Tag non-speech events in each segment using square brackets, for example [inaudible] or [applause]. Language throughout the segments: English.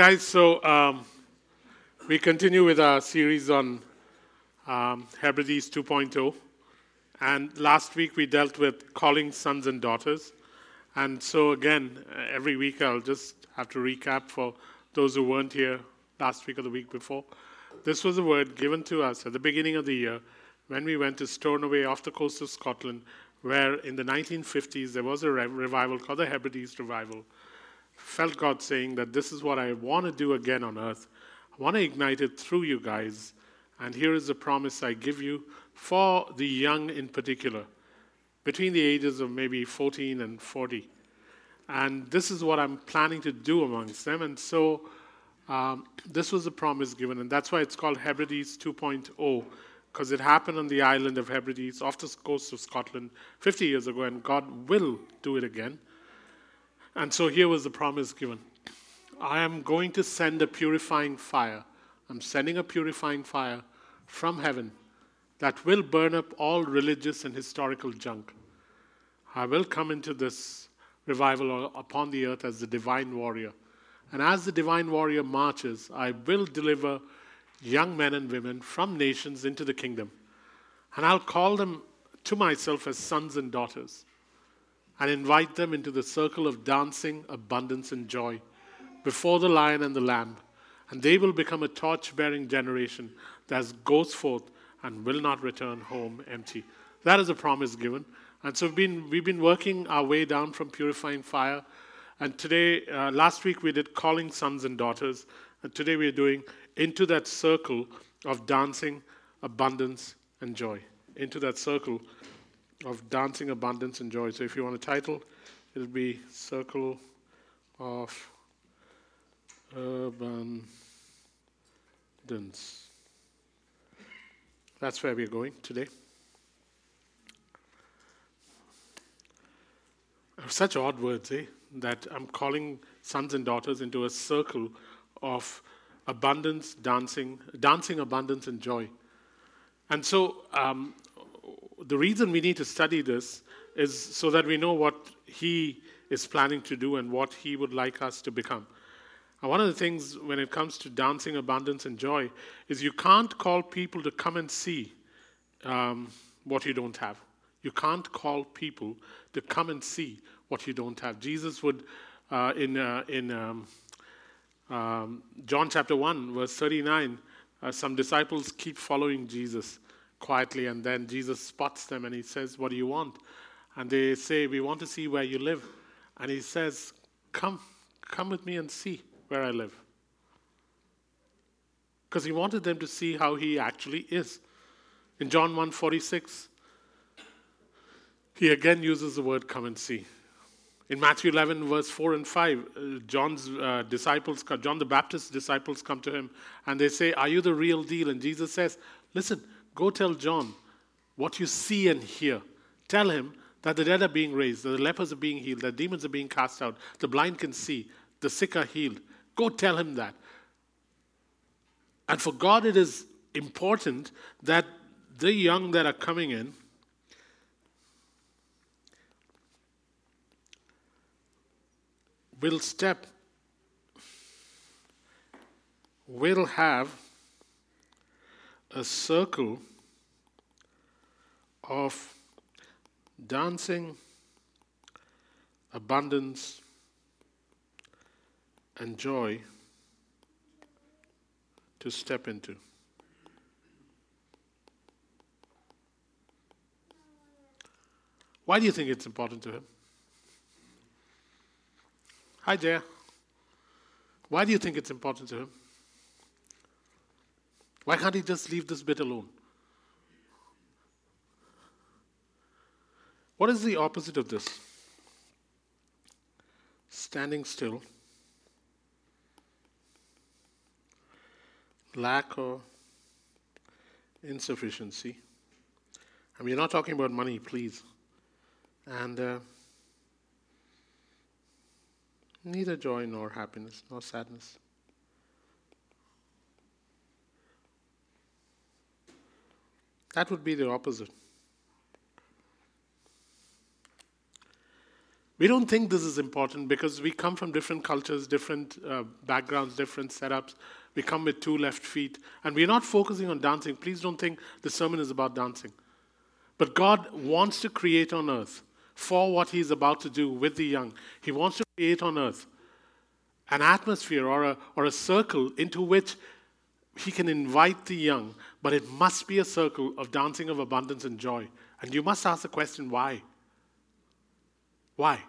Guys, so um, we continue with our series on um, Hebrides 2.0. And last week we dealt with calling sons and daughters. And so, again, uh, every week I'll just have to recap for those who weren't here last week or the week before. This was a word given to us at the beginning of the year when we went to Stornoway off the coast of Scotland, where in the 1950s there was a revival called the Hebrides Revival felt God saying that this is what I want to do again on earth. I want to ignite it through you guys. And here is the promise I give you for the young in particular, between the ages of maybe 14 and 40. And this is what I'm planning to do amongst them. And so um, this was a promise given. And that's why it's called Hebrides 2.0, because it happened on the island of Hebrides off the coast of Scotland 50 years ago. And God will do it again. And so here was the promise given I am going to send a purifying fire. I'm sending a purifying fire from heaven that will burn up all religious and historical junk. I will come into this revival upon the earth as the divine warrior. And as the divine warrior marches, I will deliver young men and women from nations into the kingdom. And I'll call them to myself as sons and daughters and invite them into the circle of dancing, abundance, and joy before the lion and the lamb. And they will become a torch bearing generation that goes forth and will not return home empty. That is a promise given. And so we've been, we've been working our way down from purifying fire. And today, uh, last week we did calling sons and daughters. And today we're doing into that circle of dancing, abundance, and joy. Into that circle of dancing abundance and joy. So if you want a title, it'll be Circle of Abundance. That's where we're going today. Such odd words, eh? That I'm calling sons and daughters into a circle of abundance, dancing, dancing abundance and joy. And so um, the reason we need to study this is so that we know what He is planning to do and what He would like us to become. And one of the things when it comes to dancing, abundance, and joy is you can't call people to come and see um, what you don't have. You can't call people to come and see what you don't have. Jesus would, uh, in, uh, in um, um, John chapter 1, verse 39, uh, some disciples keep following Jesus quietly, and then Jesus spots them and he says, What do you want? And they say, We want to see where you live. And he says, Come, come with me and see where I live. Because he wanted them to see how he actually is. In John 1 46, he again uses the word come and see. In Matthew 11, verse 4 and 5, uh, John's uh, disciples, John the Baptist's disciples come to him and they say, Are you the real deal? And Jesus says, Listen, Go tell John what you see and hear. Tell him that the dead are being raised, that the lepers are being healed, that demons are being cast out, the blind can see, the sick are healed. Go tell him that. And for God, it is important that the young that are coming in will step, will have a circle of dancing, abundance, and joy to step into. Why do you think it's important to him? Hi, Jaya. Why do you think it's important to him? Why can't he just leave this bit alone? What is the opposite of this? Standing still, lack or insufficiency. And we're not talking about money, please. And uh, neither joy nor happiness nor sadness. That would be the opposite. We don't think this is important because we come from different cultures, different uh, backgrounds, different setups. We come with two left feet, and we're not focusing on dancing. Please don't think the sermon is about dancing. But God wants to create on earth for what He's about to do with the young. He wants to create on earth an atmosphere or a, or a circle into which He can invite the young, but it must be a circle of dancing of abundance and joy. And you must ask the question why? Why?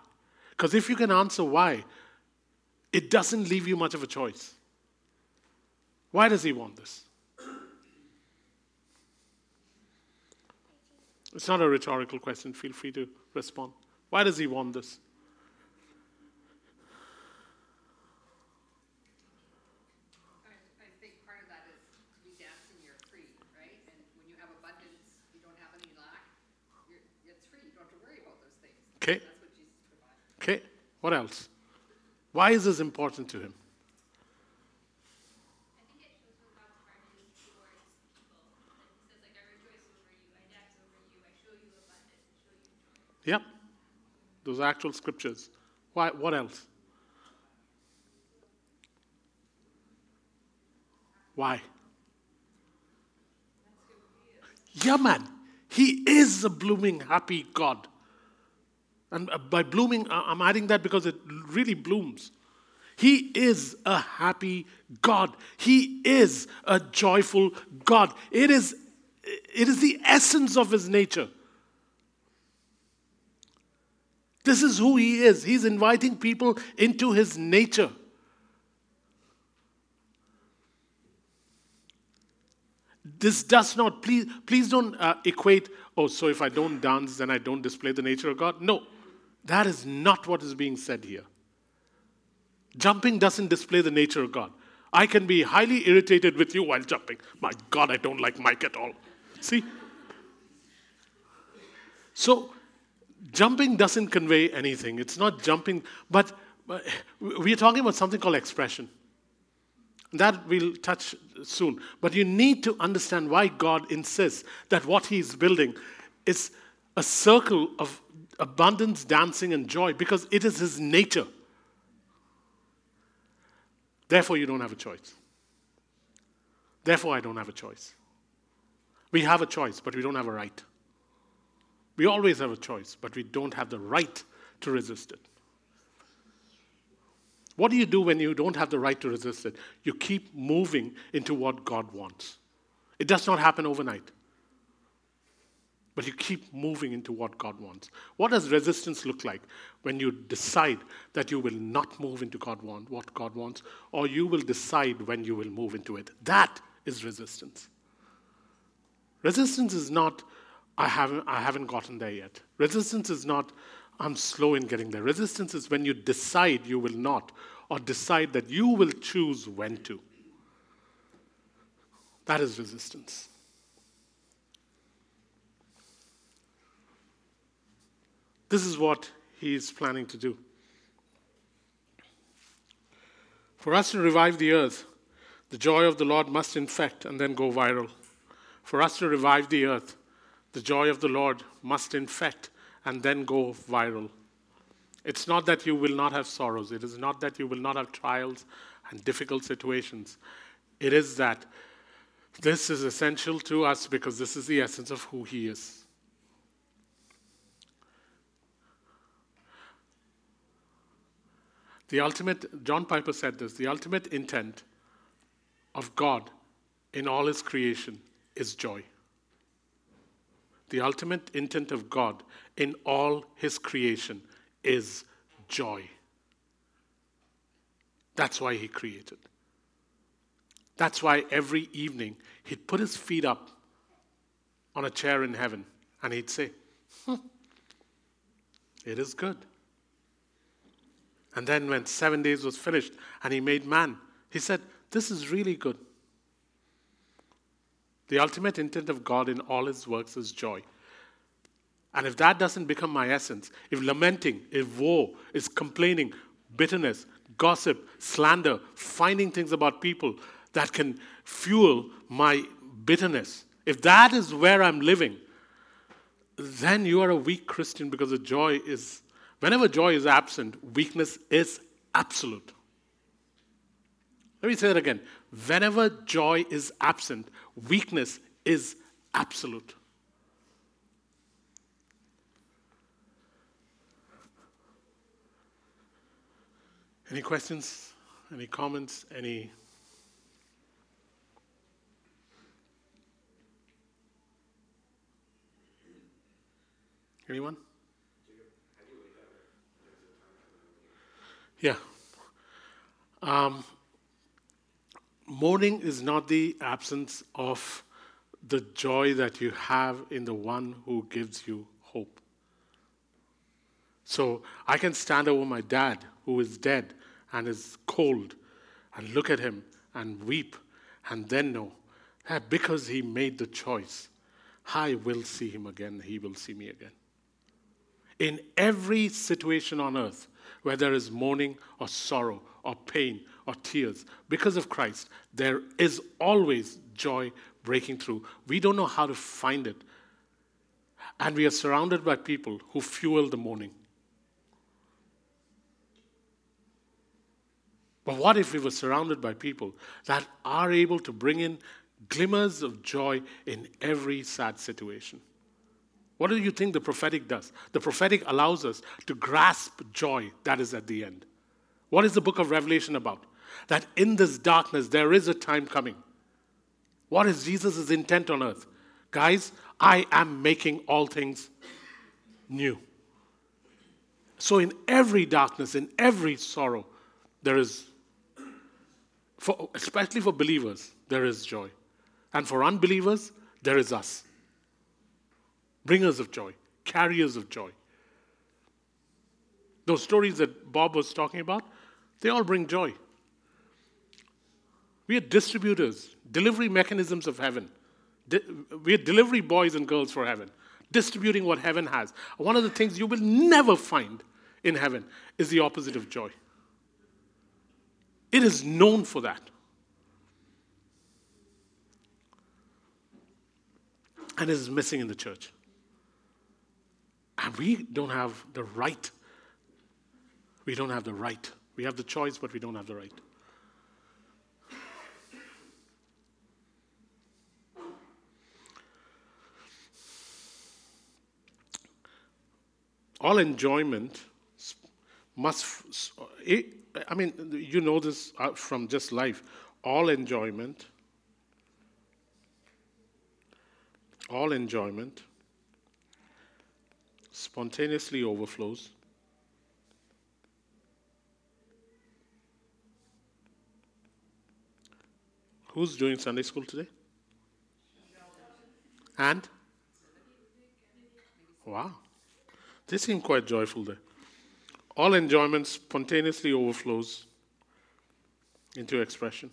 Because if you can answer why, it doesn't leave you much of a choice. Why does he want this? It's not a rhetorical question. Feel free to respond. Why does he want this? Okay. Okay. What else? Why is this important to him? Yep. Those are actual scriptures. Why, what else? Why? Yeah, man. He is a blooming, happy God. And uh, by blooming, I'm adding that because it really blooms. He is a happy God. He is a joyful God. It is, it is the essence of his nature. This is who he is. He's inviting people into his nature. This does not, please, please don't uh, equate, oh, so if I don't dance, then I don't display the nature of God. No, that is not what is being said here. Jumping doesn't display the nature of God. I can be highly irritated with you while jumping. My God, I don't like Mike at all. See? So, jumping doesn't convey anything. It's not jumping, but, but we're talking about something called expression. That we'll touch soon. But you need to understand why God insists that what He's building is a circle of abundance, dancing, and joy because it is His nature. Therefore, you don't have a choice. Therefore, I don't have a choice. We have a choice, but we don't have a right. We always have a choice, but we don't have the right to resist it. What do you do when you don't have the right to resist it? You keep moving into what God wants. It does not happen overnight. But you keep moving into what God wants. What does resistance look like when you decide that you will not move into God want, what God wants, or you will decide when you will move into it? That is resistance. Resistance is not, I haven't, I haven't gotten there yet. Resistance is not, I'm slow in getting there. Resistance is when you decide you will not, or decide that you will choose when to. That is resistance. This is what he is planning to do. For us to revive the earth, the joy of the Lord must infect and then go viral. For us to revive the earth, the joy of the Lord must infect and then go viral. It's not that you will not have sorrows. It is not that you will not have trials and difficult situations. It is that this is essential to us because this is the essence of who He is. The ultimate, John Piper said this the ultimate intent of God in all his creation is joy. The ultimate intent of God in all his creation is joy. That's why he created. That's why every evening he'd put his feet up on a chair in heaven and he'd say, hmm, It is good. And then, when seven days was finished and he made man, he said, This is really good. The ultimate intent of God in all his works is joy. And if that doesn't become my essence, if lamenting, if woe, is complaining, bitterness, gossip, slander, finding things about people that can fuel my bitterness, if that is where I'm living, then you are a weak Christian because the joy is Whenever joy is absent, weakness is absolute. Let me say that again. Whenever joy is absent, weakness is absolute. Any questions? Any comments? Any Anyone? Yeah. Um, mourning is not the absence of the joy that you have in the one who gives you hope. So I can stand over my dad who is dead and is cold and look at him and weep and then know that because he made the choice, I will see him again, he will see me again in every situation on earth where there is mourning or sorrow or pain or tears, because of Christ, there is always joy breaking through. We don't know how to find it. And we are surrounded by people who fuel the mourning. But what if we were surrounded by people that are able to bring in glimmers of joy in every sad situation? What do you think the prophetic does? The prophetic allows us to grasp joy that is at the end. What is the book of Revelation about? That in this darkness there is a time coming. What is Jesus' intent on earth? Guys, I am making all things new. So, in every darkness, in every sorrow, there is, for, especially for believers, there is joy. And for unbelievers, there is us bringers of joy, carriers of joy. Those stories that Bob was talking about, they all bring joy. We are distributors, delivery mechanisms of heaven. we are delivery boys and girls for heaven, distributing what heaven has. One of the things you will never find in heaven is the opposite of joy. It is known for that. And it is missing in the church. And we don't have the right. We don't have the right. We have the choice, but we don't have the right. All enjoyment must, I mean, you know this uh, from just life. All enjoyment, all enjoyment spontaneously overflows. Who's doing Sunday school today? And? Wow. They seem quite joyful there. All enjoyment spontaneously overflows into expression.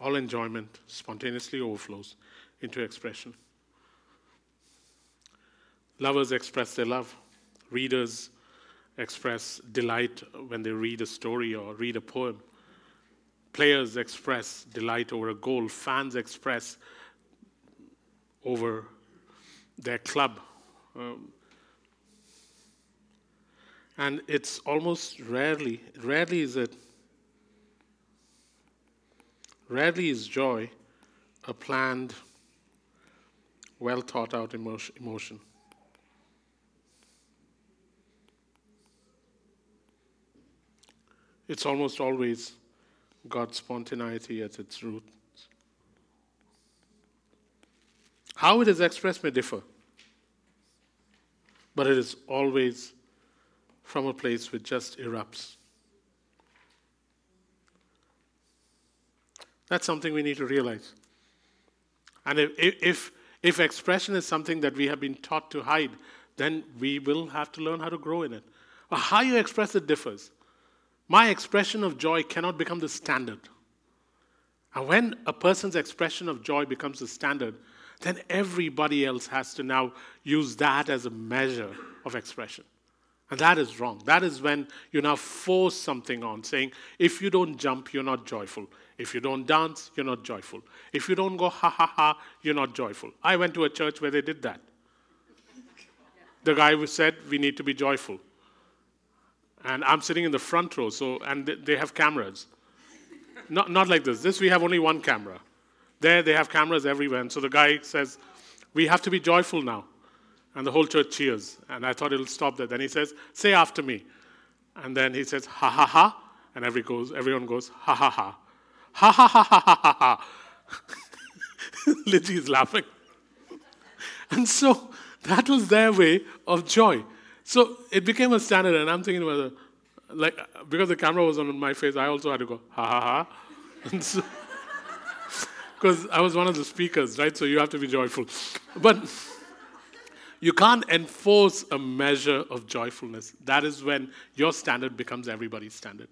All enjoyment spontaneously overflows into expression. Lovers express their love. Readers express delight when they read a story or read a poem. Players express delight over a goal. Fans express over their club. Um, and it's almost rarely, rarely is it, rarely is joy a planned well thought out emotion. It's almost always God's spontaneity at its root. How it is expressed may differ, but it is always from a place which just erupts. That's something we need to realize. And if, if, if expression is something that we have been taught to hide, then we will have to learn how to grow in it. How you express it differs. My expression of joy cannot become the standard. And when a person's expression of joy becomes the standard, then everybody else has to now use that as a measure of expression. And that is wrong. That is when you now force something on, saying, if you don't jump, you're not joyful. If you don't dance, you're not joyful. If you don't go ha ha ha, you're not joyful. I went to a church where they did that. the guy said we need to be joyful. And I'm sitting in the front row, so and they have cameras. not, not like this. This we have only one camera. There they have cameras everywhere. And so the guy says, We have to be joyful now. And the whole church cheers. And I thought it'll stop there. Then he says, Say after me. And then he says, Ha ha ha. And every goes, everyone goes, Ha ha ha. Ha ha ha ha ha ha ha. [laughs] Lizzie is laughing. And so that was their way of joy. So it became a standard, and I'm thinking about like because the camera was on my face, I also had to go ha ha ha, [laughs] and so because I was one of the speakers, right? So you have to be joyful, but you can't enforce a measure of joyfulness. That is when your standard becomes everybody's standard.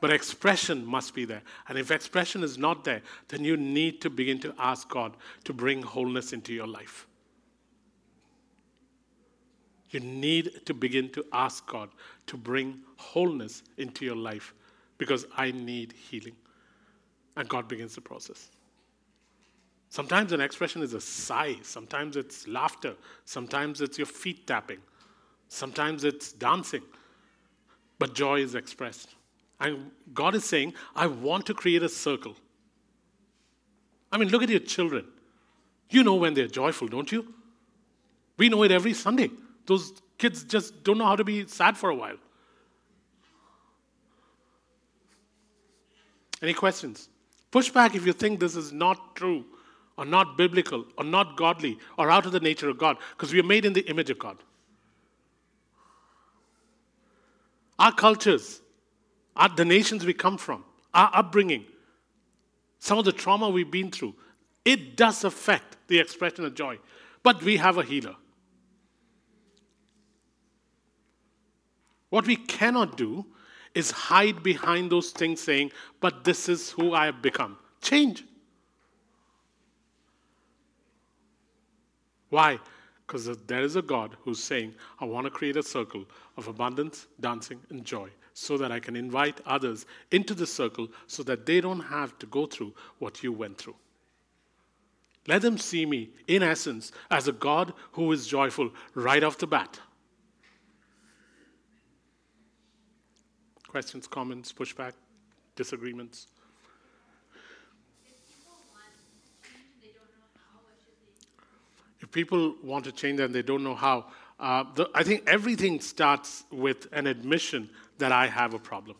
But expression must be there. And if expression is not there, then you need to begin to ask God to bring wholeness into your life. You need to begin to ask God to bring wholeness into your life because I need healing. And God begins the process. Sometimes an expression is a sigh, sometimes it's laughter, sometimes it's your feet tapping, sometimes it's dancing. But joy is expressed. And God is saying, I want to create a circle. I mean, look at your children. You know when they're joyful, don't you? We know it every Sunday. Those kids just don't know how to be sad for a while. Any questions? Push back if you think this is not true, or not biblical, or not godly, or out of the nature of God, because we are made in the image of God. Our cultures, our, the nations we come from, our upbringing, some of the trauma we've been through, it does affect the expression of joy. But we have a healer. What we cannot do is hide behind those things saying, but this is who I have become. Change. Why? Because there is a God who's saying, I want to create a circle of abundance, dancing, and joy so that I can invite others into the circle so that they don't have to go through what you went through. Let them see me, in essence, as a God who is joyful right off the bat. Questions, comments, pushback, disagreements? People want to change and they don't know how, uh, the, I think everything starts with an admission that I have a problem.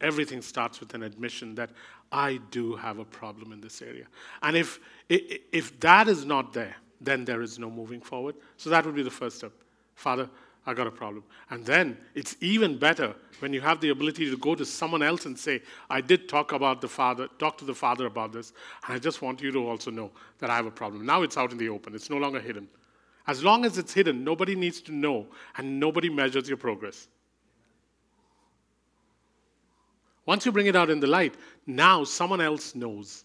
Everything starts with an admission that I do have a problem in this area. And if, if that is not there, then there is no moving forward. So that would be the first step. Father, I got a problem. And then it's even better when you have the ability to go to someone else and say, I did talk about the father, talk to the father about this, and I just want you to also know that I have a problem. Now it's out in the open, it's no longer hidden. As long as it's hidden, nobody needs to know, and nobody measures your progress. Once you bring it out in the light, now someone else knows.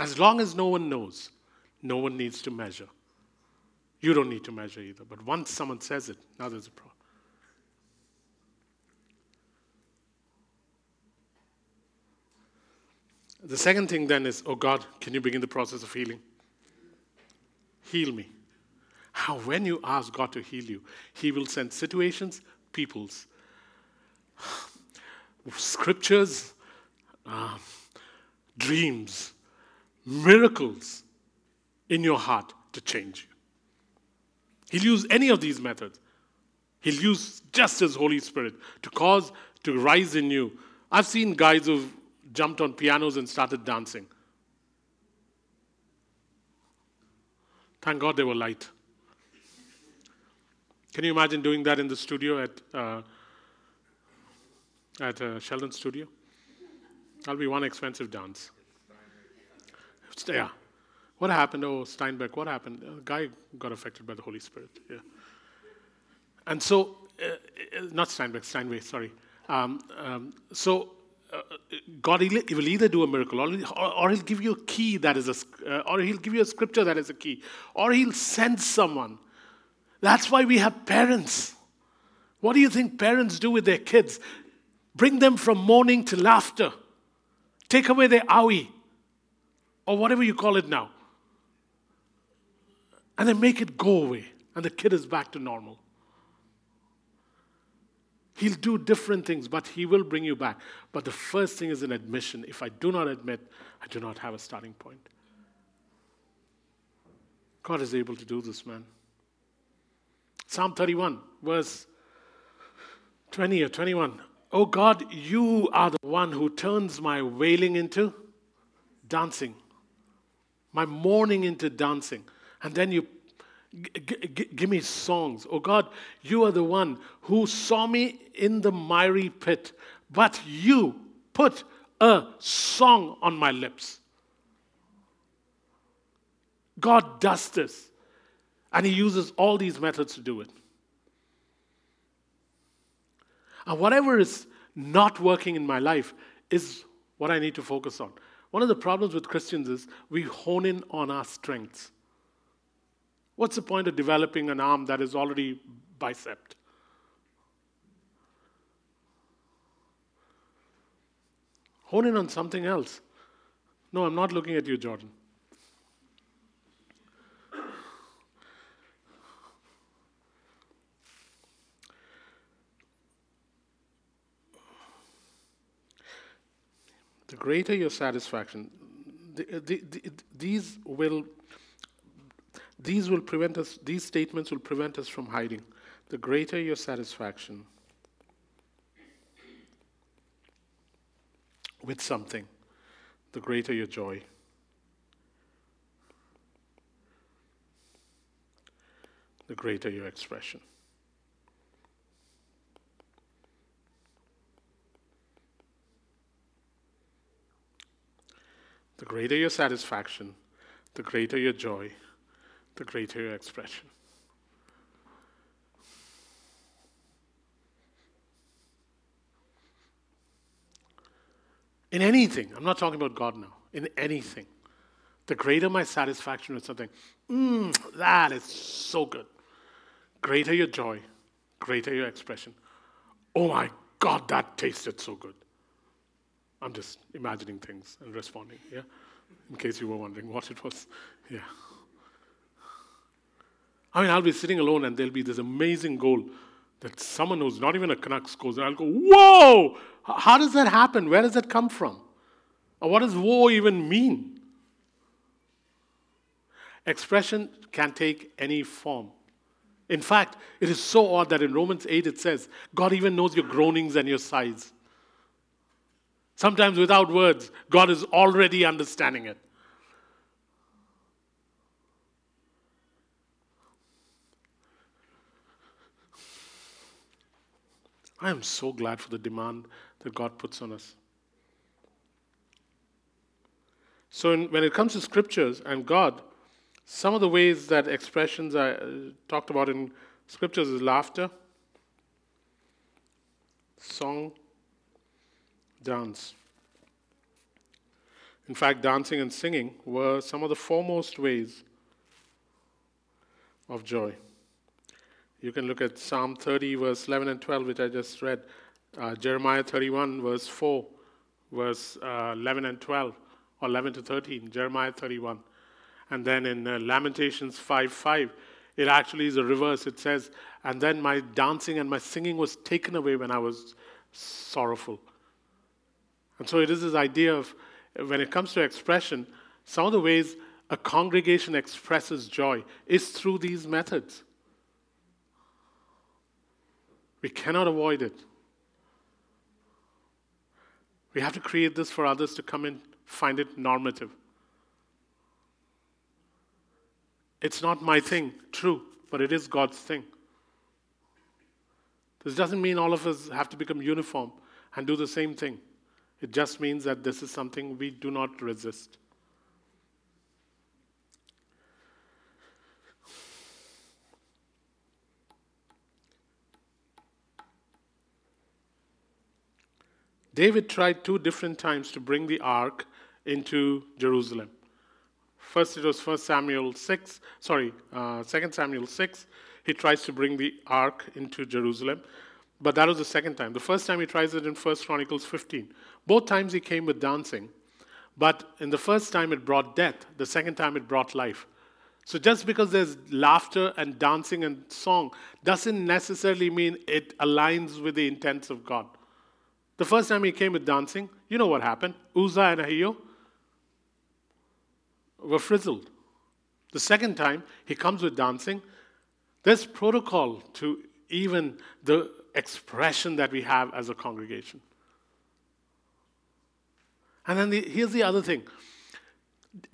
As long as no one knows, no one needs to measure. You don't need to measure either. But once someone says it, now there's a problem. The second thing then is, oh God, can you begin the process of healing? Heal me. How, when you ask God to heal you, He will send situations, peoples, [sighs] scriptures, uh, dreams, miracles in your heart to change you. He'll use any of these methods. He'll use just His Holy Spirit to cause to rise in you. I've seen guys who've jumped on pianos and started dancing. Thank God they were light. Can you imagine doing that in the studio at, uh, at uh, Sheldon Studio? That'll be one expensive dance. Yeah. What happened? Oh, Steinbeck, what happened? A guy got affected by the Holy Spirit. Yeah. And so, uh, uh not Steinbeck, Steinway, sorry. Um, um, so, uh, God he will either do a miracle, or, or, He'll give you a key that is a, uh, or He'll give you a scripture that is a key, or He'll send someone. That's why we have parents. What do you think parents do with their kids? Bring them from mourning to laughter. Take away their owie or whatever you call it now. And then make it go away, and the kid is back to normal. He'll do different things, but he will bring you back. But the first thing is an admission. If I do not admit, I do not have a starting point. God is able to do this, man. Psalm 31, verse 20 or 21. Oh God, you are the one who turns my wailing into dancing, my mourning into dancing. And then you g- g- give me songs. Oh God, you are the one who saw me in the miry pit, but you put a song on my lips. God does this. And He uses all these methods to do it. And whatever is not working in my life is what I need to focus on. One of the problems with Christians is we hone in on our strengths. What's the point of developing an arm that is already bicepped? Hone in on something else. No, I'm not looking at you, Jordan. Greater your satisfaction, the, the, the, these will these will prevent us these statements will prevent us from hiding. The greater your satisfaction with something the greater your joy. The greater your expression The greater your satisfaction, the greater your joy, the greater your expression. In anything, I'm not talking about God now, in anything, the greater my satisfaction with something, mm, that is so good. Greater your joy, greater your expression. Oh my God, that tasted so good. I'm just imagining things and responding, yeah? In case you were wondering what it was, yeah. I mean, I'll be sitting alone and there'll be this amazing goal that someone who's not even a Canucks scores, and I'll go, Whoa! How does that happen? Where does that come from? Or what does whoa even mean? Expression can take any form. In fact, it is so odd that in Romans 8 it says, God even knows your groanings and your sighs. Sometimes without words, God is already understanding it. I am so glad for the demand that God puts on us. So, in, when it comes to scriptures and God, some of the ways that expressions are uh, talked about in scriptures is laughter, song, dance. In fact, dancing and singing were some of the foremost ways of joy. You can look at Psalm 30, verse 11 and 12, which I just read, uh, Jeremiah 31, verse 4, verse uh, 11 and 12, or 11 to 13, Jeremiah 31. And then in uh, Lamentations 5 5, it actually is a reverse. It says, And then my dancing and my singing was taken away when I was sorrowful. And so it is this idea of when it comes to expression, some of the ways a congregation expresses joy is through these methods. We cannot avoid it. We have to create this for others to come and find it normative. It's not my thing, true, but it is God's thing. This doesn't mean all of us have to become uniform and do the same thing. It just means that this is something we do not resist. David tried two different times to bring the ark into Jerusalem. First, it was 1 Samuel 6, sorry, uh, 2 Samuel 6. He tries to bring the ark into Jerusalem. But that was the second time. The first time he tries it in 1 Chronicles 15. Both times he came with dancing. But in the first time, it brought death. The second time, it brought life. So just because there's laughter and dancing and song doesn't necessarily mean it aligns with the intents of God. The first time he came with dancing, you know what happened? Uzzah and Ahio were frizzled. The second time he comes with dancing, there's protocol to even the expression that we have as a congregation. And then the, here's the other thing.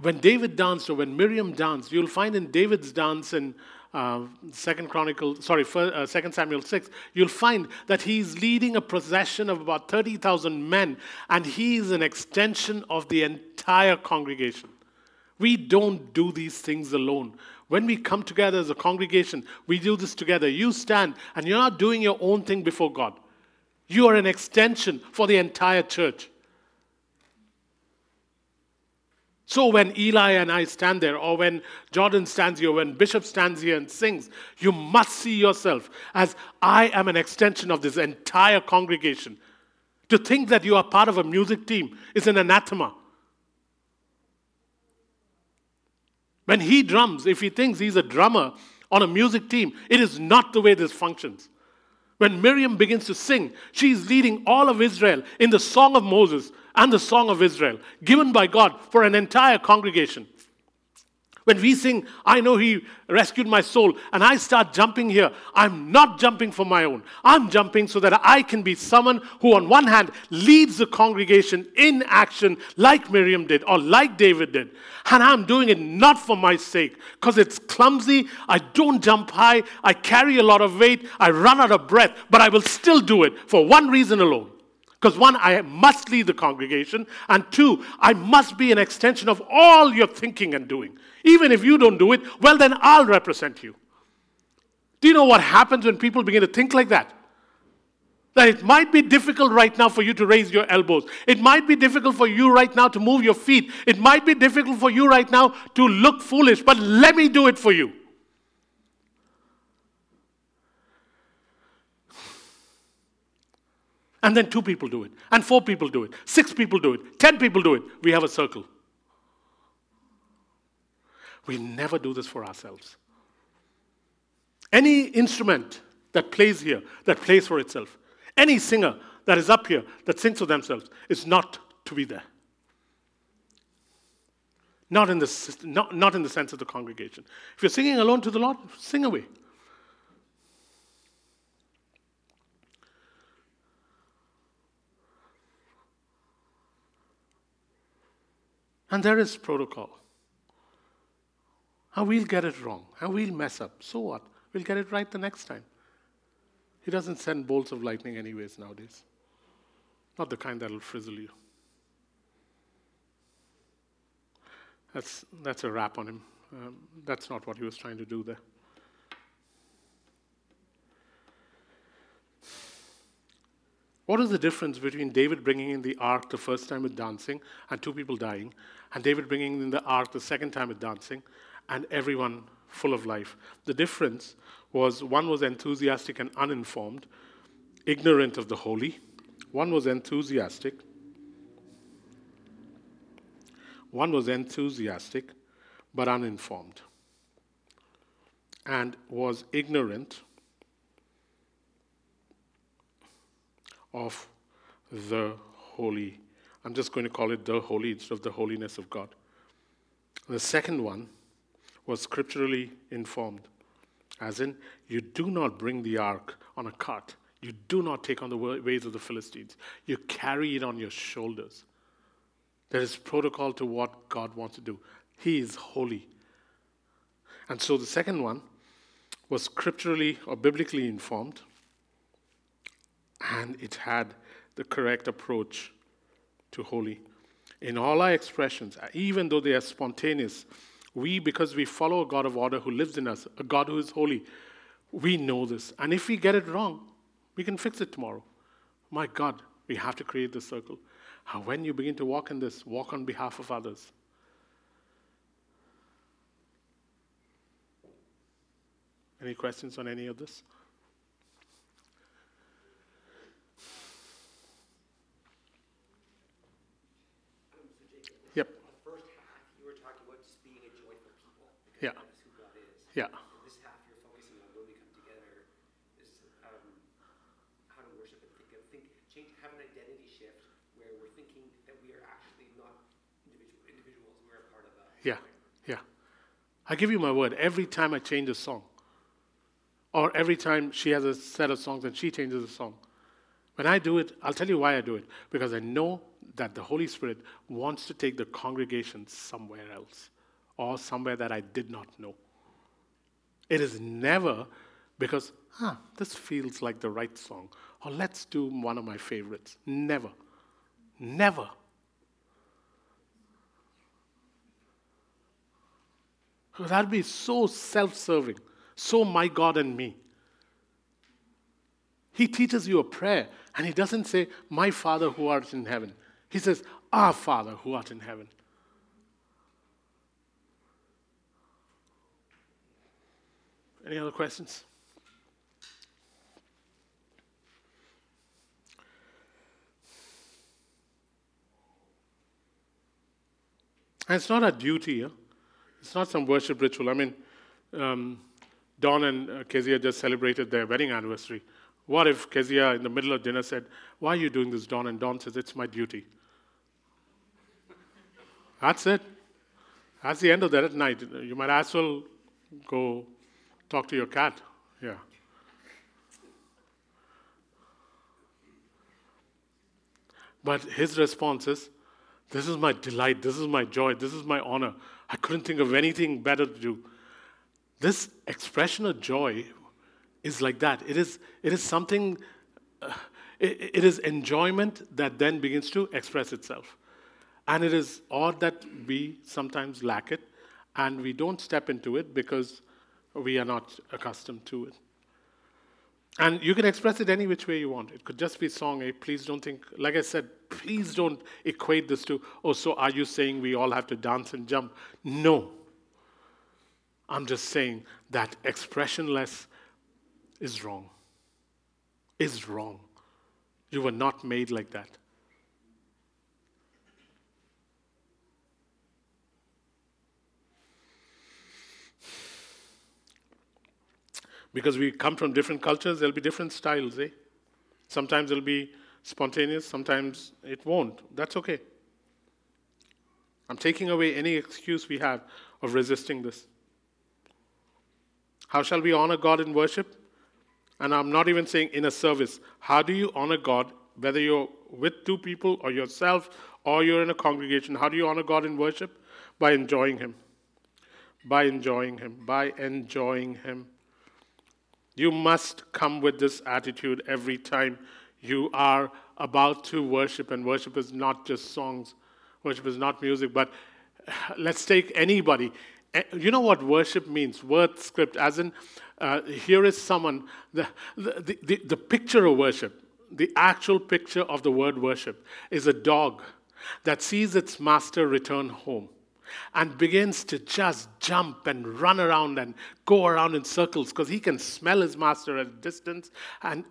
When David danced or when Miriam danced, you'll find in David's dance in uh, Second Chronicle, sorry, first, uh, Second Samuel six, you'll find that he's leading a procession of about thirty thousand men, and he's an extension of the entire congregation. We don't do these things alone. When we come together as a congregation, we do this together. You stand, and you're not doing your own thing before God. You are an extension for the entire church. So when Eli and I stand there, or when Jordan stands here, when Bishop stands here and sings, you must see yourself as I am an extension of this entire congregation. To think that you are part of a music team is an anathema. When he drums, if he thinks he's a drummer on a music team, it is not the way this functions. When Miriam begins to sing, she is leading all of Israel in the song of Moses and the song of Israel, given by God for an entire congregation. When we sing, I know He rescued my soul, and I start jumping here, I'm not jumping for my own. I'm jumping so that I can be someone who, on one hand, leads the congregation in action like Miriam did or like David did. And I'm doing it not for my sake, because it's clumsy, I don't jump high, I carry a lot of weight, I run out of breath, but I will still do it for one reason alone. Because one, I must lead the congregation, and two, I must be an extension of all your thinking and doing. Even if you don't do it, well, then I'll represent you. Do you know what happens when people begin to think like that? That it might be difficult right now for you to raise your elbows. It might be difficult for you right now to move your feet. It might be difficult for you right now to look foolish, but let me do it for you. And then two people do it, and four people do it, six people do it, ten people do it. We have a circle. We never do this for ourselves. Any instrument that plays here, that plays for itself, any singer that is up here that sings for themselves is not to be there. Not in, the, not, not in the sense of the congregation. If you're singing alone to the Lord, sing away. And there is protocol. And we'll get it wrong. And we'll mess up. So what? We'll get it right the next time. He doesn't send bolts of lightning, anyways, nowadays. Not the kind that'll frizzle you. That's, that's a wrap on him. Um, that's not what he was trying to do there. What is the difference between David bringing in the ark the first time with dancing and two people dying, and David bringing in the ark the second time with dancing and everyone full of life. The difference was one was enthusiastic and uninformed, ignorant of the holy. One was enthusiastic. One was enthusiastic but uninformed and was ignorant of the holy. I'm just going to call it the holy instead of the holiness of God. The second one was scripturally informed, as in, you do not bring the ark on a cart. You do not take on the ways of the Philistines. You carry it on your shoulders. There is protocol to what God wants to do. He is holy. And so the second one was scripturally or biblically informed, and it had the correct approach to holy. In all our expressions, uh, even though they are spontaneous, we, because we follow a God of order who lives in us, a God who is holy, we know this. And if we get it wrong, we can fix it tomorrow. My God, we have to create this circle. And when you begin to walk in this, walk on behalf of others. Any questions on any of this? Yeah. This half you're focusing on when we come together is um, how to worship and think, think, change, have an identity shift where we're thinking that we are actually not individual, individuals, we're a part of a. Yeah, yeah. I give you my word, every time I change a song, or every time she has a set of songs and she changes a song, when I do it, I'll tell you why I do it. Because I know that the Holy Spirit wants to take the congregation somewhere else or somewhere that I did not know. It is never because, huh, this feels like the right song, or let's do one of my favorites. Never. Never. That'd be so self serving, so my God and me. He teaches you a prayer, and he doesn't say, My Father who art in heaven. He says, Our Father who art in heaven. Any other questions? And it's not a duty. Huh? It's not some worship ritual. I mean, um, Don and uh, Kezia just celebrated their wedding anniversary. What if Kezia, in the middle of dinner, said, Why are you doing this, Don? And Don says, It's my duty. That's it. That's the end of that at night. You might as well go talk to your cat. Yeah. But his response is, This is my delight. This is my joy. This is my honor. I couldn't think of anything better to do. This expression of joy is like that. It is, it is something, uh, it, it is enjoyment that then begins to express itself. And it is odd that we sometimes lack it and we don't step into it because we are not accustomed to it. And you can express it any which way you want. It could just be song. Eh? Please don't think, like I said, please don't equate this to, oh, so are you saying we all have to dance and jump? No. I'm just saying that expressionless is wrong. Is wrong. You were not made like that. Because we come from different cultures, there'll be different styles, eh? Sometimes it'll be spontaneous, sometimes it won't. That's okay. I'm taking away any excuse we have of resisting this. How shall we honor God in worship? And I'm not even saying in a service. How do you honor God, whether you're with two people or yourself or you're in a congregation? How do you honor God in worship? By enjoying Him. By enjoying Him. By enjoying Him. You must come with this attitude every time you are about to worship. And worship is not just songs, worship is not music, but let's take anybody. Eh, you know what worship means? Word script, as in, uh, here is someone, the, the, the, the picture of worship, the actual picture of the word worship, is a dog that sees its master return home and begins to just jump and run around and go around in circles because he can smell his master at a distance and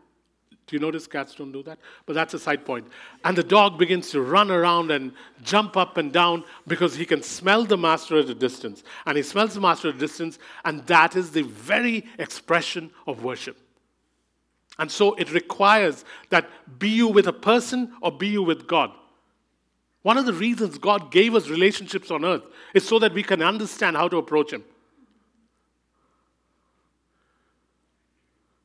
do you notice cats don't do that? But that's a side point. And the dog begins to run around and jump up and down because he can smell the master at a distance. And he smells the master at a distance, and that is the very expression of worship. And so it requires that be you with a person or be you with God. One of the reasons God gave us relationships on earth is so that we can understand how to approach Him.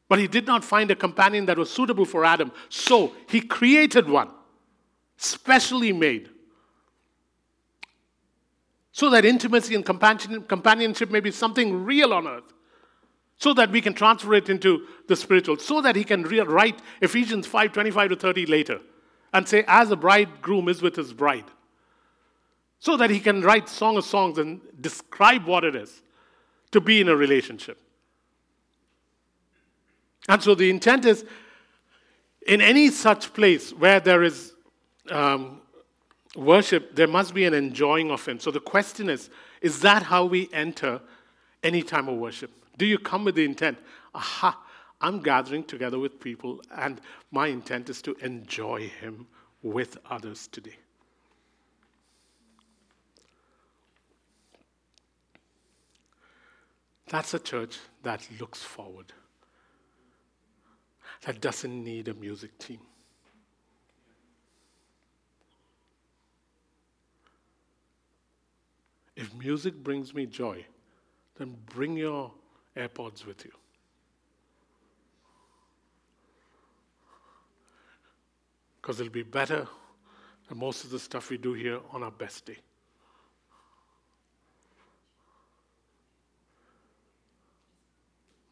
But he did not find a companion that was suitable for Adam. So he created one, specially made. So that intimacy and companionship may be something real on earth. So that we can transfer it into the spiritual. So that he can write Ephesians 5 25 to 30 later and say, As a bridegroom is with his bride. So that he can write Song of Songs and describe what it is to be in a relationship. And so the intent is in any such place where there is um, worship, there must be an enjoying of Him. So the question is is that how we enter any time of worship? Do you come with the intent, aha, I'm gathering together with people, and my intent is to enjoy Him with others today? That's a church that looks forward, that doesn't need a music team. If music brings me joy, then bring your AirPods with you. Because it'll be better than most of the stuff we do here on our best day.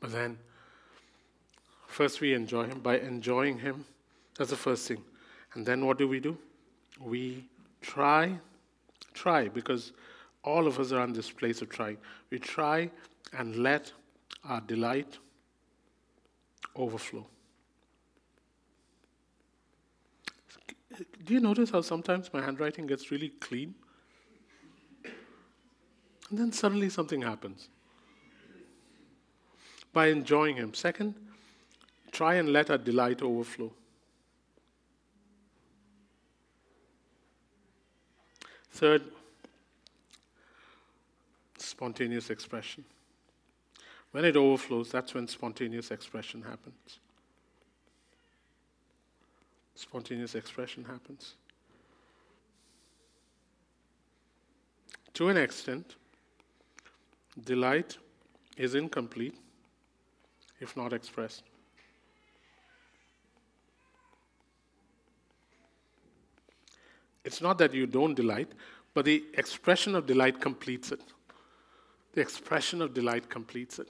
But then, first we enjoy Him. By enjoying Him, that's the first thing. And then what do we do? We try, try, because all of us are in this place of trying. We try and let our delight overflow. Do you notice how sometimes my handwriting gets really clean? And then suddenly something happens. By enjoying Him. Second, try and let our delight overflow. Third, spontaneous expression. When it overflows, that's when spontaneous expression happens. Spontaneous expression happens. To an extent, delight is incomplete if not expressed. It's not that you don't delight, but the expression of delight completes it. The expression of delight completes it.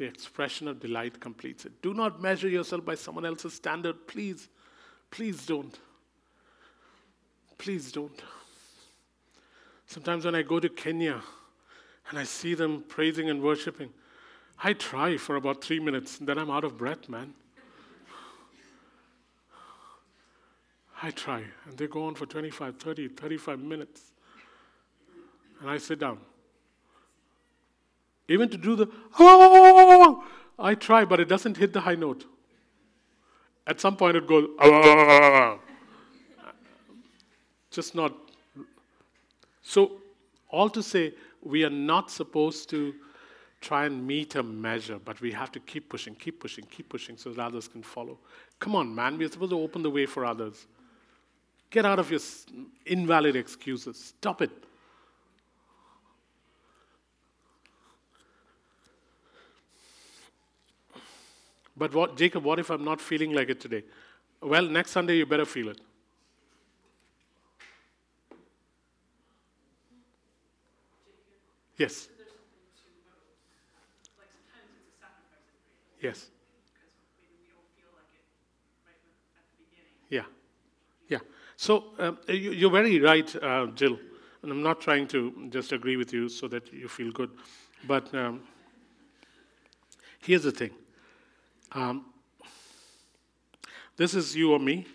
The expression of delight completes it. Do not measure yourself by someone else's standard, please. Please don't. Please don't. Sometimes when I go to Kenya and I see them praising and worshiping, I try for about three minutes, and then I'm out of breath, man. I try, and they go on for 25, 30, 35 minutes. And I sit down. Even to do the, oh, I try, but it doesn't hit the high note. At some point, it goes, oh, just not. So, all to say, we are not supposed to try and meet a measure, but we have to keep pushing, keep pushing, keep pushing so that others can follow. Come on, man, we're supposed to open the way for others. Get out of your invalid excuses. Stop it. But what, Jacob, what if I'm not feeling like it today? Well, next Sunday you better feel it. Yes. Yes. Yeah. Yeah. So um, you, are very right, uh, Jill. And I'm not trying to just agree with you so that you feel good. But um, here's the thing um, this is you or me,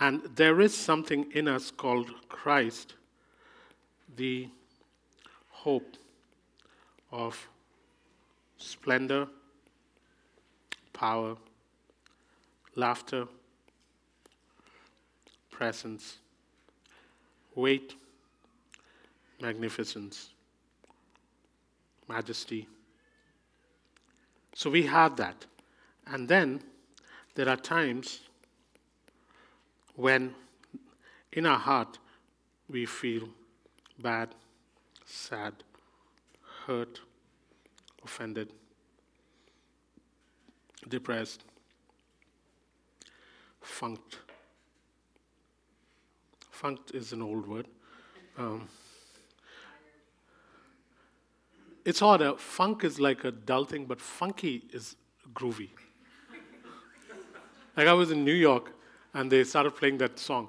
and there is something in us called Christ, the hope of splendor, power, laughter, presence, weight, magnificence, majesty. So we have that. And then there are times when in our heart we feel bad, sad, hurt, offended, depressed, funked. Funked is an old word. Um, it's odd. Uh, funk is like a dull thing, but funky is groovy. Like I was in New York and they started playing that song.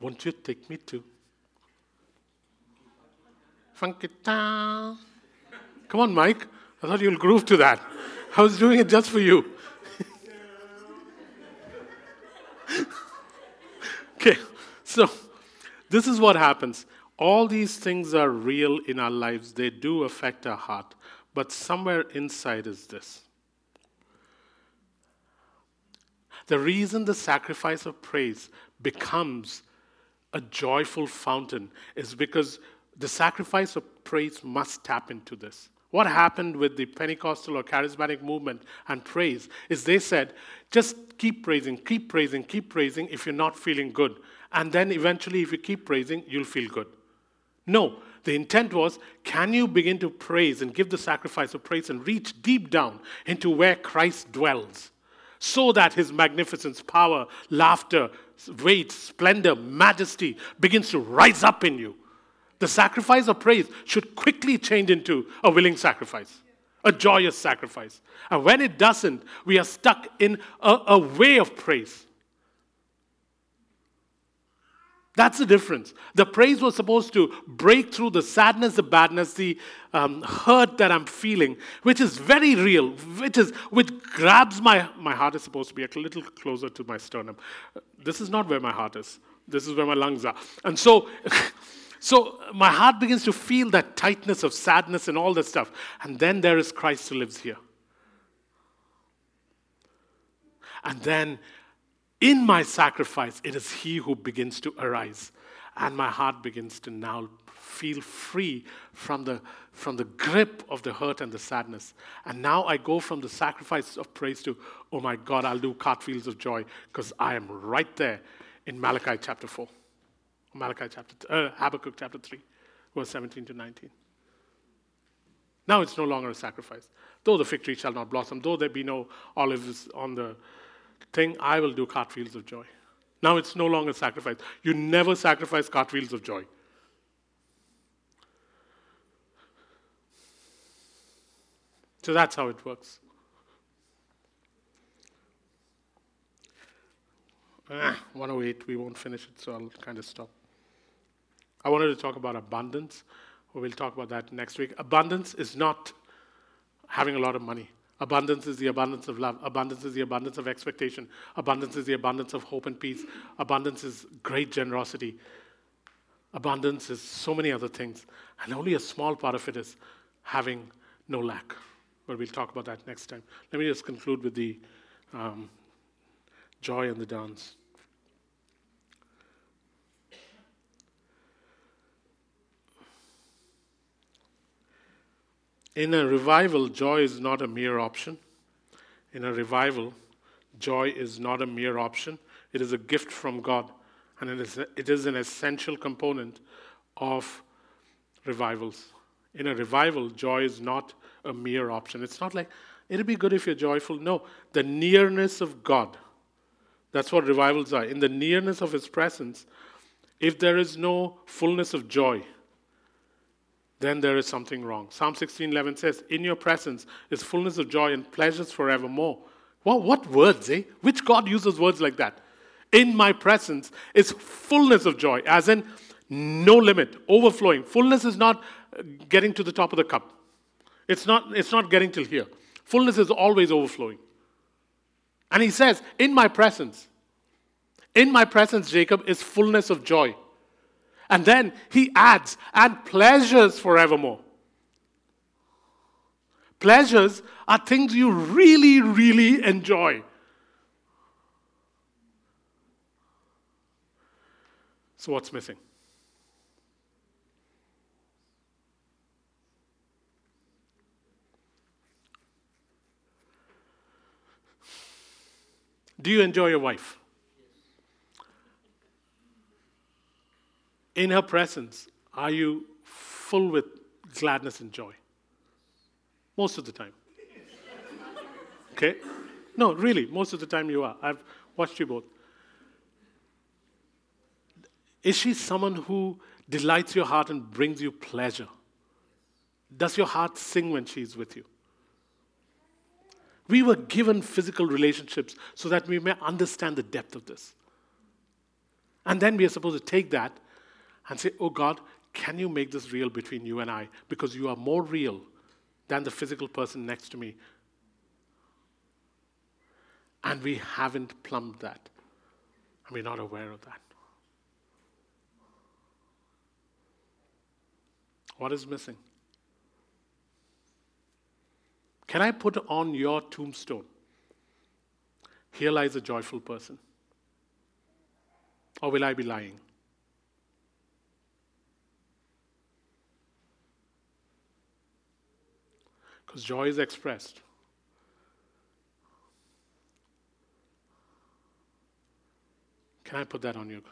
Won't you take me to Funky Town? Come on, Mike. I thought you'll groove to that. I was doing it just for you. [laughs] okay, so this is what happens. All these things are real in our lives, they do affect our heart. But somewhere inside is this The reason the sacrifice of praise becomes a joyful fountain is because The sacrifice of praise must tap into this. What happened with the Pentecostal or charismatic movement and praise is they said, just keep praising, keep praising, keep praising if you're not feeling good. And then eventually, if you keep praising, you'll feel good. No, the intent was can you begin to praise and give the sacrifice of praise and reach deep down into where Christ dwells so that his magnificence, power, laughter, weight, splendor, majesty begins to rise up in you? The sacrifice of praise should quickly change into a willing sacrifice, a joyous sacrifice. And when it doesn't, we are stuck in a, a way of praise. That's the difference. The praise was supposed to break through the sadness, the badness, the um, hurt that I'm feeling, which is very real, which is which grabs my my heart is supposed to be a little closer to my sternum. This is not where my heart is. This is where my lungs are, and so. [laughs] So my heart begins to feel that tightness of sadness and all that stuff. And then there is Christ who lives here. And then in my sacrifice, it is He who begins to arise. And my heart begins to now feel free from the, from the grip of the hurt and the sadness. And now I go from the sacrifice of praise to, oh my God, I'll do cartwheels of joy because I am right there in Malachi chapter 4. Malachi chapter, uh, Habakkuk chapter 3, verse 17 to 19. Now it's no longer a sacrifice. Though the fig tree shall not blossom, though there be no olives on the thing, I will do cartwheels of joy. Now it's no longer sacrifice. You never sacrifice cartwheels of joy. So that's how it works. Ah, 108, we won't finish it, so I'll kind of stop. I wanted to talk about abundance. We'll talk about that next week. Abundance is not having a lot of money. Abundance is the abundance of love. Abundance is the abundance of expectation. Abundance is the abundance of hope and peace. Abundance is great generosity. Abundance is so many other things. And only a small part of it is having no lack. But we'll talk about that next time. Let me just conclude with the um, joy and the dance. In a revival, joy is not a mere option. In a revival, joy is not a mere option. It is a gift from God, and it is, it is an essential component of revivals. In a revival, joy is not a mere option. It's not like, it'll be good if you're joyful. No, the nearness of God. That's what revivals are. In the nearness of His presence, if there is no fullness of joy, then there is something wrong. Psalm 16:11 says, "In your presence is fullness of joy and pleasures forevermore." Well, what words, eh? Which God uses words like that? In my presence is fullness of joy, as in no limit, overflowing. Fullness is not getting to the top of the cup. It's not, it's not getting till here. Fullness is always overflowing. And he says, In my presence, in my presence, Jacob, is fullness of joy. And then he adds, and pleasures forevermore. Pleasures are things you really, really enjoy. So, what's missing? Do you enjoy your wife? In her presence, are you full with gladness and joy? Most of the time. Okay? No, really, most of the time you are. I've watched you both. Is she someone who delights your heart and brings you pleasure? Does your heart sing when she's with you? We were given physical relationships so that we may understand the depth of this. And then we are supposed to take that and say, Oh God, can you make this real between you and I? Because you are more real than the physical person next to me. And we haven't plumbed that. And we're not aware of that. What is missing? Can I put on your tombstone? Here lies a joyful person. Or will I be lying? Because joy is expressed. Can I put that on your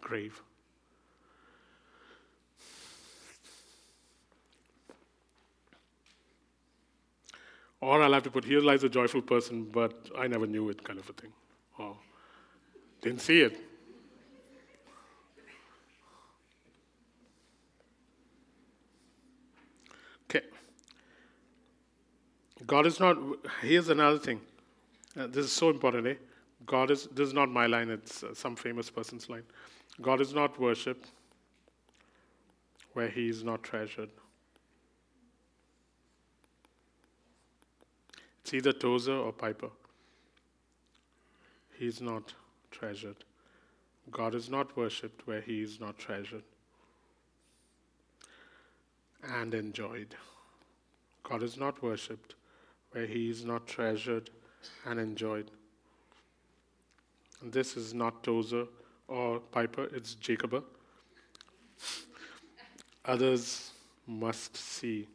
grave? Or I'll have to put, here lies a joyful person, but I never knew it, kind of a thing. Or didn't see it. God is not, here's another thing. Uh, this is so important, eh? God is, this is not my line, it's uh, some famous person's line. God is not worshipped where he is not treasured. It's either Tozer or Piper. He is not treasured. God is not worshipped where he is not treasured and enjoyed. God is not worshipped where he is not treasured and enjoyed. And this is not Tozer or Piper, it's Jacob. Others must see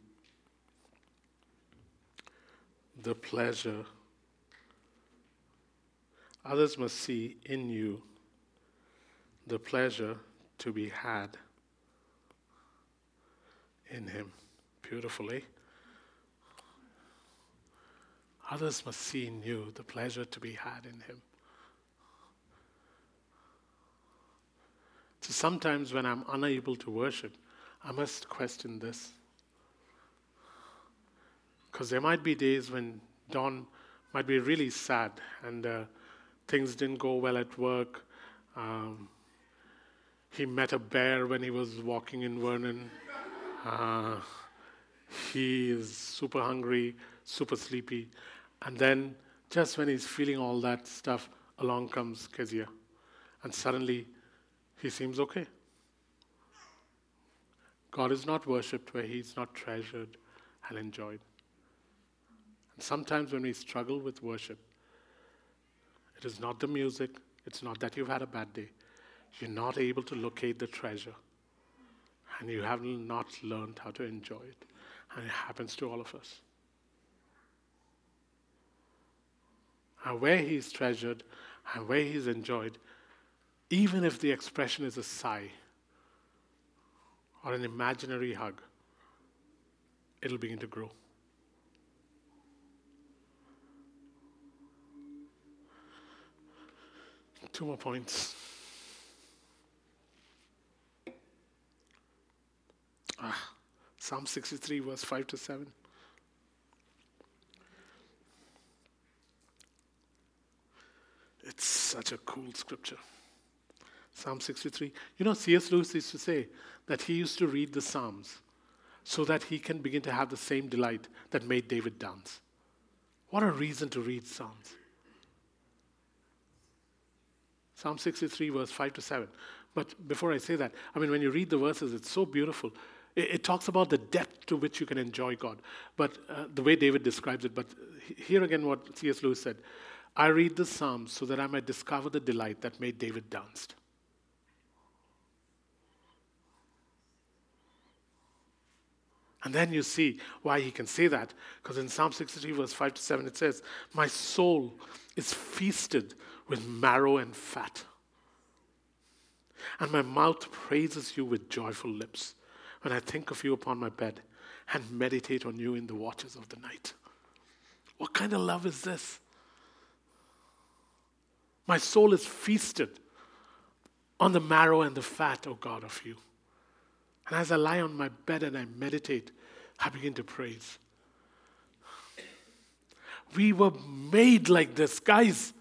the pleasure. Others must see in you the pleasure to be had in Him. Beautifully. Eh? Others must see in you the pleasure to be had in Him. So sometimes when I'm unable to worship, I must question this. Because there might be days when Don might be really sad and uh, things didn't go well at work. Um, he met a bear when he was walking in Vernon. Uh, he is super hungry, super sleepy. And then, just when he's feeling all that stuff, along comes Kezia. And suddenly, he seems okay. God is not worshipped where he's not treasured and enjoyed. And sometimes when we struggle with worship, it is not the music, it's not that you've had a bad day. You're not able to locate the treasure, and you have not learned how to enjoy it. And it happens to all of us. And where he's treasured and where he's enjoyed, even if the expression is a sigh or an imaginary hug, it'll begin to grow. Two more points. Ah, Psalm 63, verse 5 to 7. It's such a cool scripture. Psalm 63. You know, C.S. Lewis used to say that he used to read the Psalms so that he can begin to have the same delight that made David dance. What a reason to read Psalms. Psalm 63, verse 5 to 7. But before I say that, I mean, when you read the verses, it's so beautiful. It, it talks about the depth to which you can enjoy God, but uh, the way David describes it. But here again, what C.S. Lewis said I read the Psalms so that I might discover the delight that made David dance. And then you see why he can say that. Because in Psalm 63, verse 5 to 7, it says, My soul is feasted with marrow and fat. And my mouth praises you with joyful lips when I think of you upon my bed and meditate on you in the watches of the night. What kind of love is this? My soul is feasted on the marrow and the fat, O God, of you. And as I lie on my bed and I meditate, I begin to praise. We were made like this, guys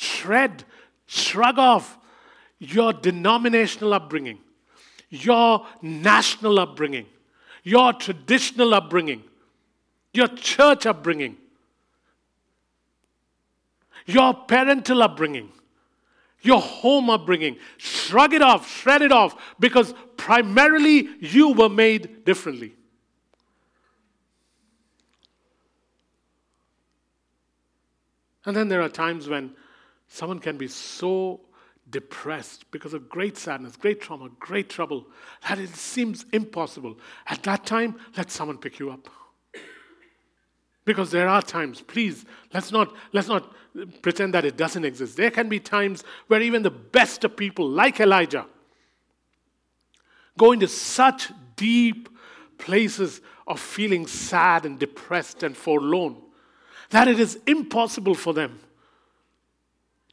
shred, shrug off your denominational upbringing, your national upbringing, your traditional upbringing, your church upbringing, your parental upbringing, your home upbringing. Shrug it off, shred it off, because primarily you were made differently. And then there are times when Someone can be so depressed because of great sadness, great trauma, great trouble that it seems impossible. At that time, let someone pick you up. Because there are times, please, let's not, let's not pretend that it doesn't exist. There can be times where even the best of people, like Elijah, go into such deep places of feeling sad and depressed and forlorn that it is impossible for them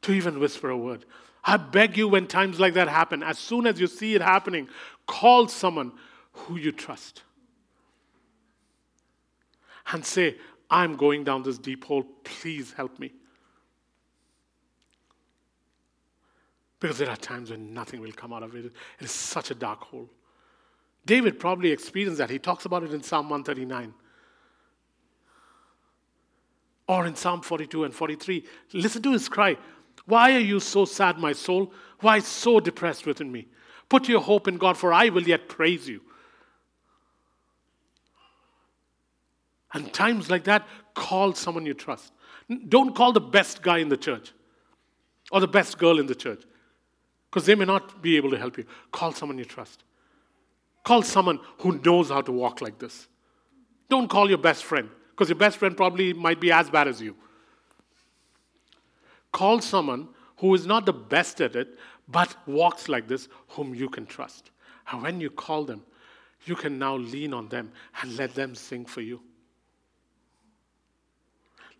to even whisper a word. I beg you, when times like that happen, as soon as you see it happening, call someone who you trust and say, I'm going down this deep hole. Please help me. Because there are times when nothing will come out of it. It is such a dark hole. David probably experienced that. He talks about it in Psalm 139 or in Psalm 42 and 43. Listen to his cry Why are you so sad, my soul? Why so depressed within me? Put your hope in God, for I will yet praise you. And times like that, call someone you trust. Don't call the best guy in the church or the best girl in the church because they may not be able to help you. Call someone you trust. Call someone who knows how to walk like this. Don't call your best friend because your best friend probably might be as bad as you. Call someone who is not the best at it but walks like this, whom you can trust. And when you call them, you can now lean on them and let them sing for you.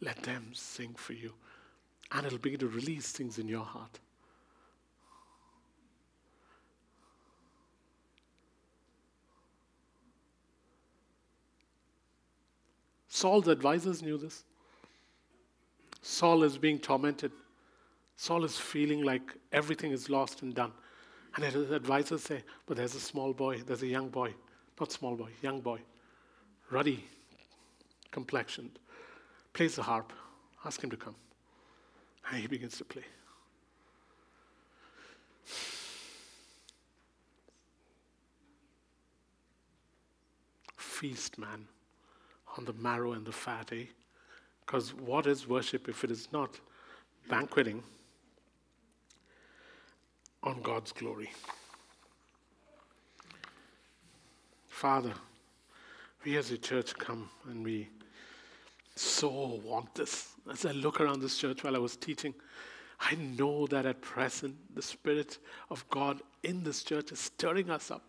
Let them sing for you. And it'll begin to release things in your heart. Saul's advisors knew this. Saul is being tormented. Saul is feeling like everything is lost and done. And his advisors say, But there's a small boy, there's a young boy, not small boy, young boy, ruddy complexioned, plays the harp. Ask him to come. And he begins to play. Feast, man, on the marrow and the fat, eh? Because what is worship if it is not banqueting on God's glory? Father, we as a church come and we so want this. As I look around this church while I was teaching, I know that at present the Spirit of God in this church is stirring us up.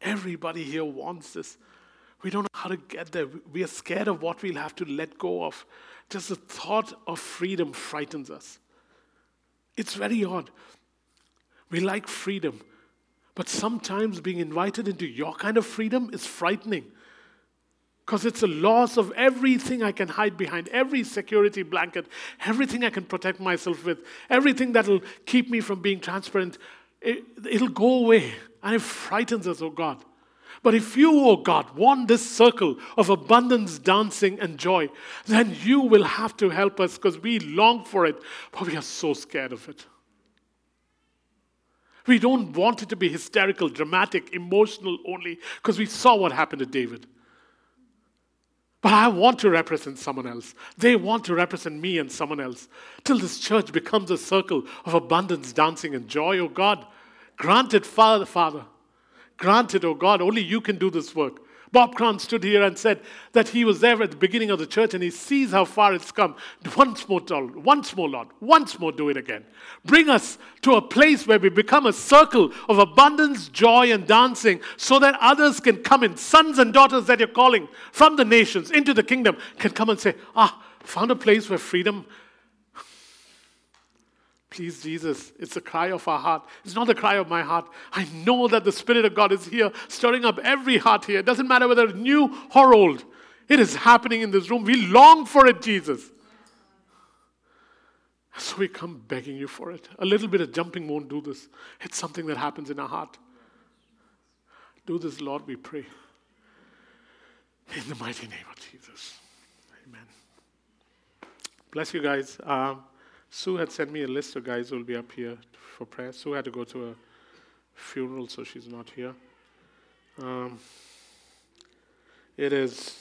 Everybody here wants this. We don't know how to get there. We are scared of what we'll have to let go of. Just the thought of freedom frightens us. It's very odd. We like freedom, but sometimes being invited into your kind of freedom is frightening. Because it's a loss of everything I can hide behind, every security blanket, everything I can protect myself with, everything that'll keep me from being transparent. It, it'll go away. And it frightens us, oh God. But if you, oh God, want this circle of abundance, dancing, and joy, then you will have to help us because we long for it, but we are so scared of it. We don't want it to be hysterical, dramatic, emotional only because we saw what happened to David. But I want to represent someone else. They want to represent me and someone else. Till this church becomes a circle of abundance, dancing, and joy, oh God. Grant it, Father, Father. Grant it, oh God. Only you can do this work. Bob Cron stood here and said that he was there at the beginning of the church and he sees how far it's come. Once more, once more, Lord, once more, do it again. Bring us to a place where we become a circle of abundance, joy, and dancing so that others can come in. Sons and daughters that you're calling from the nations into the kingdom can come and say, Ah, found a place where freedom Please, Jesus, it's the cry of our heart. It's not the cry of my heart. I know that the Spirit of God is here, stirring up every heart here. It doesn't matter whether it's new or old. It is happening in this room. We long for it, Jesus. So we come begging you for it. A little bit of jumping won't do this. It's something that happens in our heart. Do this, Lord, we pray. In the mighty name of Jesus. Amen. Bless you guys. Um, Sue had sent me a list of guys who will be up here for prayer. Sue had to go to a funeral, so she's not here. Um, it is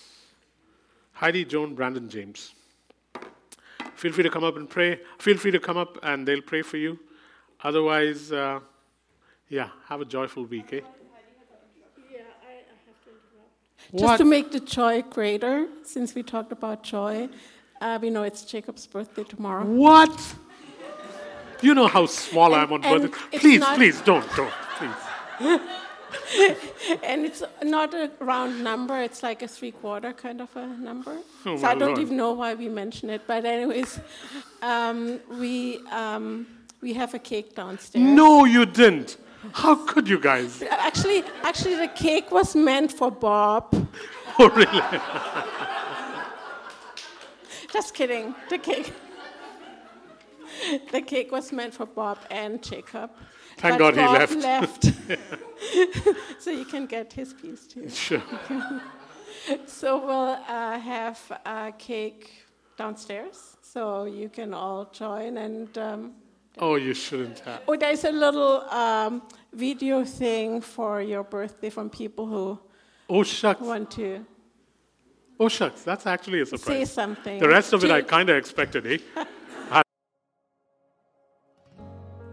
Heidi Joan Brandon James. Feel free to come up and pray. Feel free to come up and they'll pray for you. Otherwise, uh, yeah, have a joyful week, eh? Yeah, I, I have to interrupt. What? Just to make the joy greater, since we talked about joy, uh, we know it's Jacob's birthday tomorrow. What? You know how small I am on birthday. Please, not- please, don't, don't, please. [laughs] And it's not a round number, it's like a three quarter kind of a number. Oh, so I don't Lord. even know why we mention it. But, anyways, um, we, um, we have a cake downstairs. No, you didn't. How could you guys? Actually, actually, the cake was meant for Bob. [laughs] Oh, really? [laughs] Just kidding. The cake. The cake was meant for Bob and Jacob. Thank God he left. left. [laughs] so you can get his piece too. Sure. [laughs] So we'll uh, have a cake downstairs, so you can all join. And um, Oh, you shouldn't have. oh, there's a little um, video thing for your birthday from people who Oh, want to Oh, shucks. That's actually a surprise. say something. The rest of it I kind of expected, eh? [laughs]